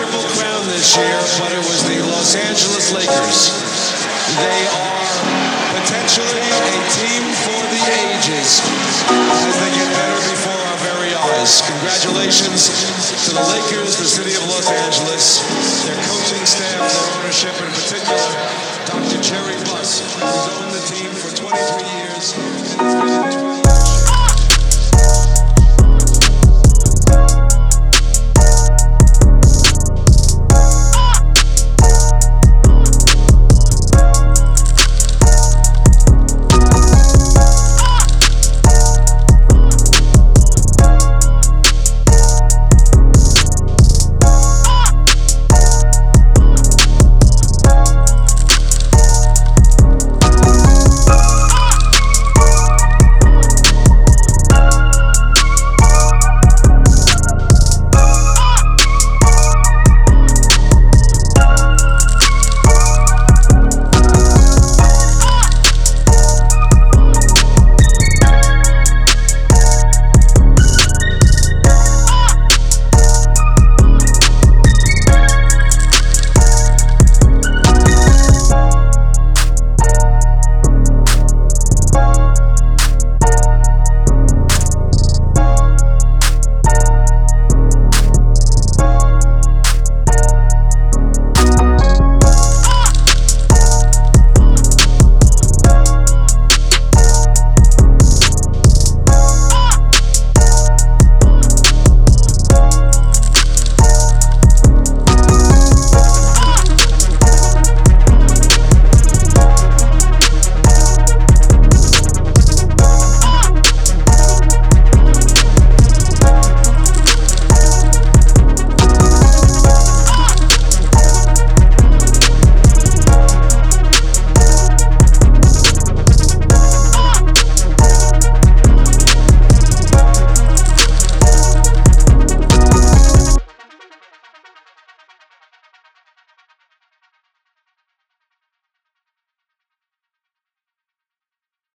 triple crown this year, but it was the Los Angeles Lakers. They are potentially a team for the ages as they get better before our very eyes. Congratulations to the Lakers, the city of Los Angeles, their coaching staff, their ownership, in particular,